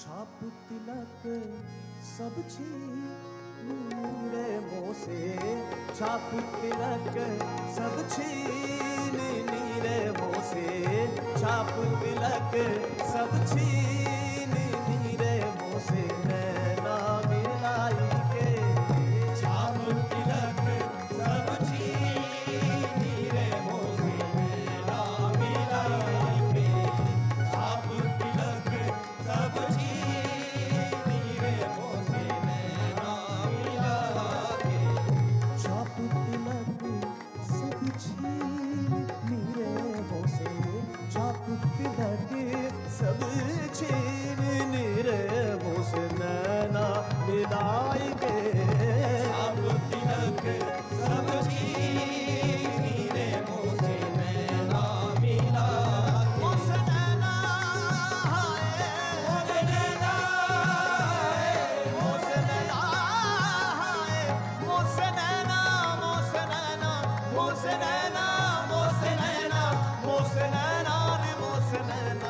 छाप तिलक, सब छीन रे मोसे। छाप तिलक, सब छीन रे मोसे। छाप तिलक, सब छीन Mosenena, Mosenena, Mosenena, Mosenena,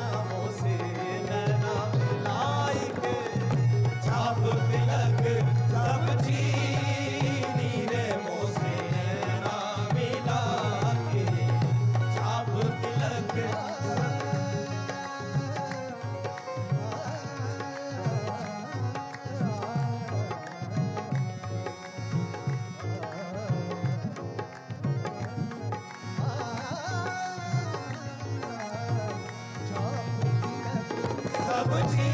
But he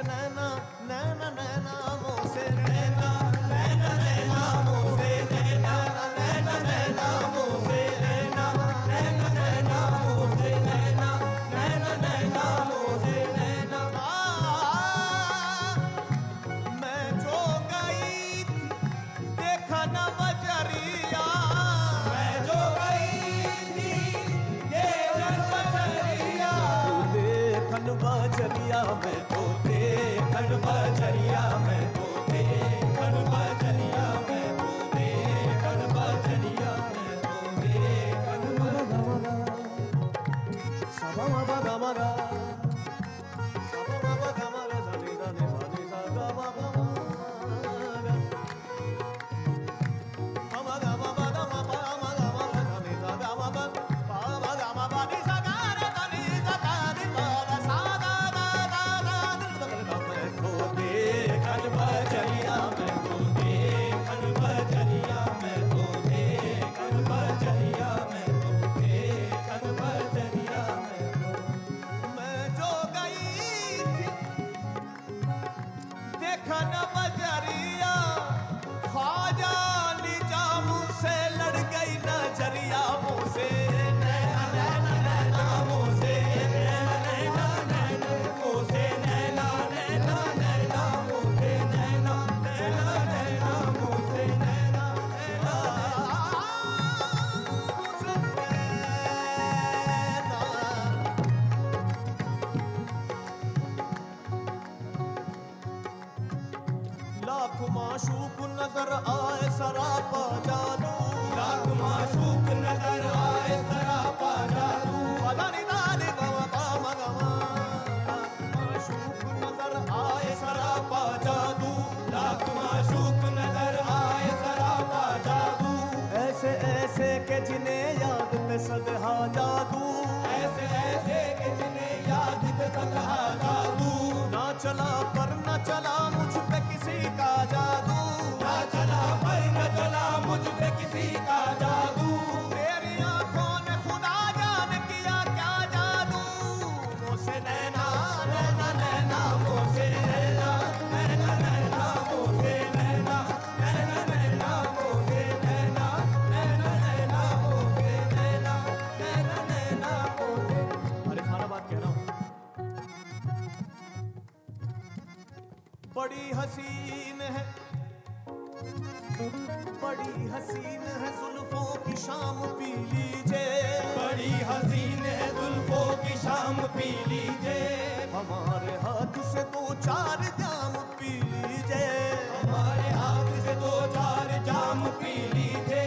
na na na I want to बड़ी हसीन है। बड़ी हसीन है जुल्फों की शाम पी लीजिए। बड़ी हसीन है जुल्फों की शाम पी लीजिए। हमारे हाथ से दो चार जाम पी लीजिए। हमारे हाथ से दो चार जाम पी लीजिए।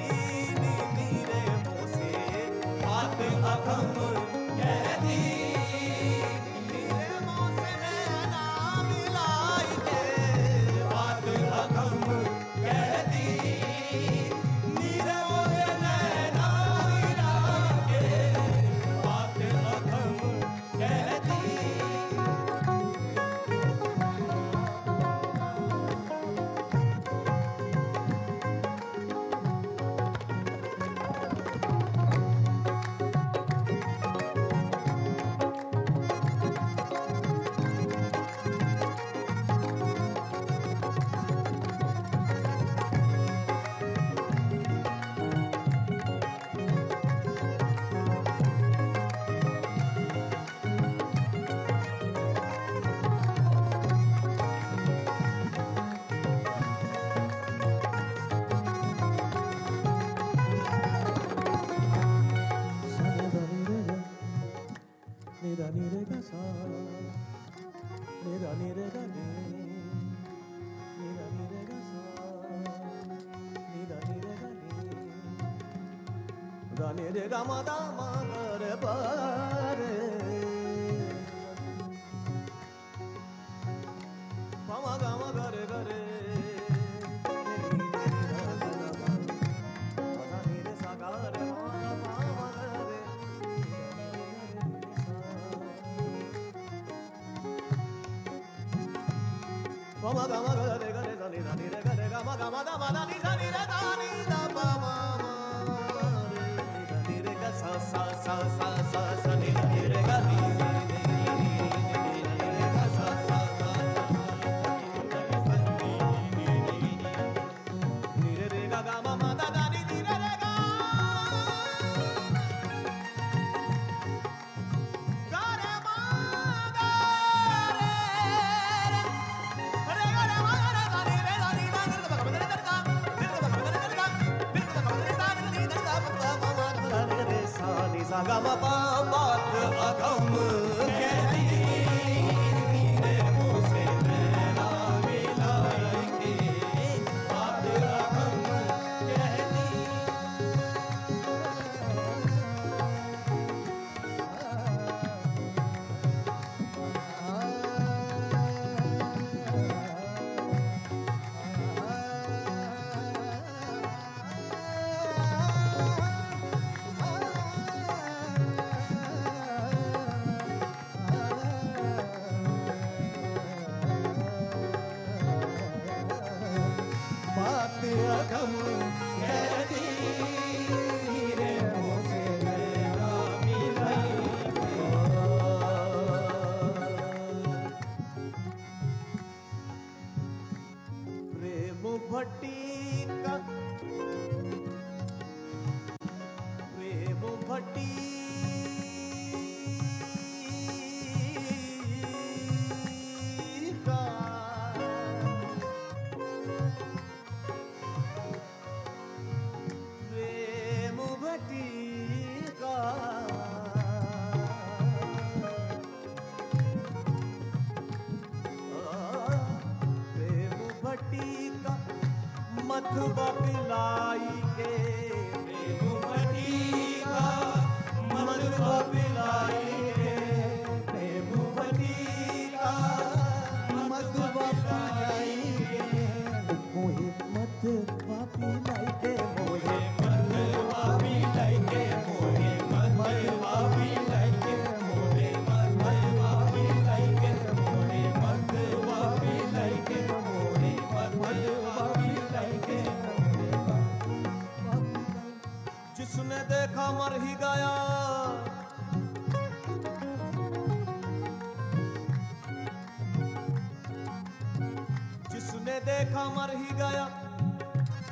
re rama dama re pa re pama gama gare gare Gama gama gare gare zani zani re gare gama gama dama dani zani re dani dama भट्टी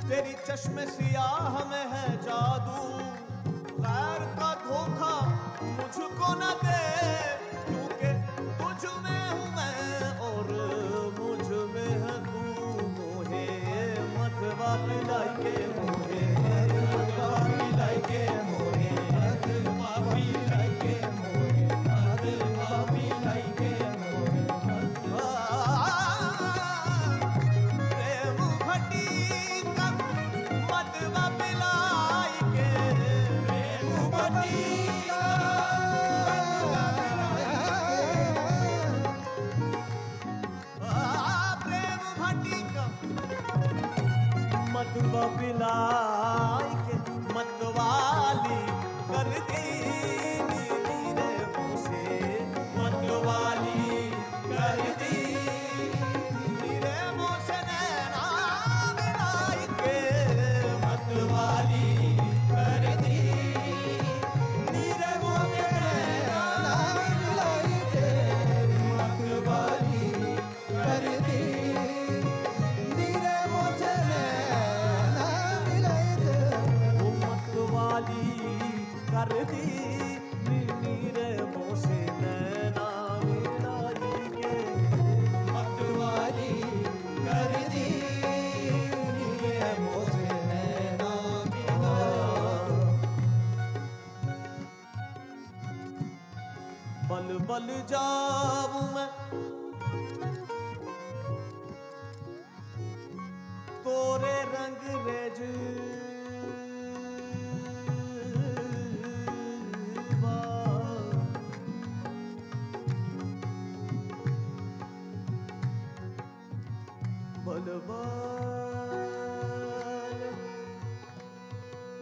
तेरी चश्मे सियाह में है जादू। गैर का धोखा मुझको न दे, क्योंकि तुझ में हूँ मैं और मुझमें है तू। मोहे मत वापिलाई के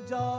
Jai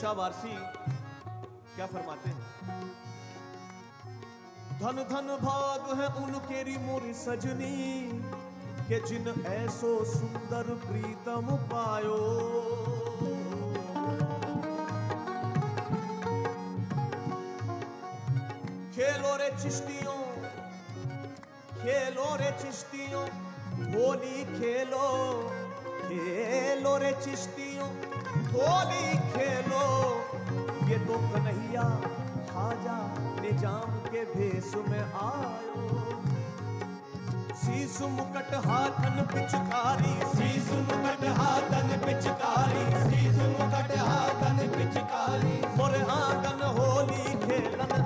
शाह वारसी क्या फरमाते हैं? धन धन भाग है उनकेरी मोरी सजनी, के जिन ऐसो सुंदर प्रीतम पायो। खेलो रे चिश्तियों, खेलो रे चिश्तियों, होली खेलो खेलो रे चिश्तियों। होली खेलो, ये तो कन्हैया खाजा निज़ाम के भेष में आयो। शीशु मुकट हाथन पिचकारी शीशु मुकट हाथन पिचकारी शीशु मुकट हाथन पिचकारी। और आँगन होली खेलन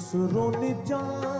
खुसरो निज़ाम के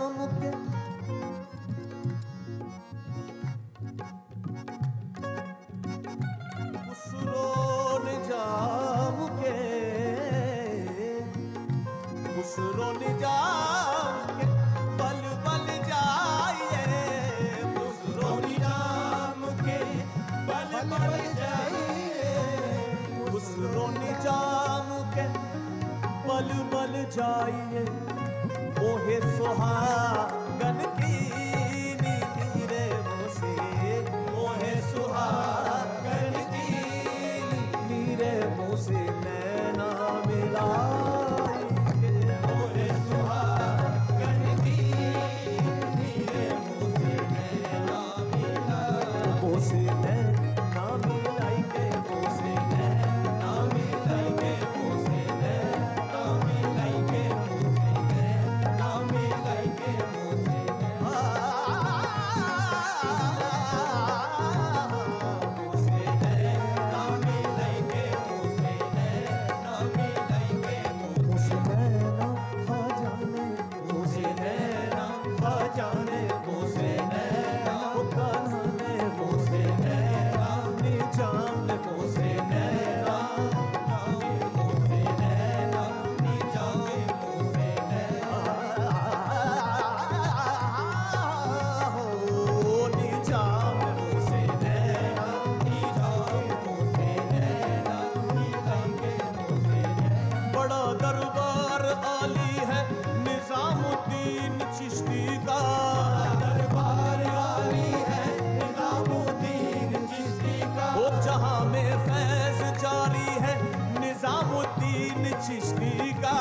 जा te explicar.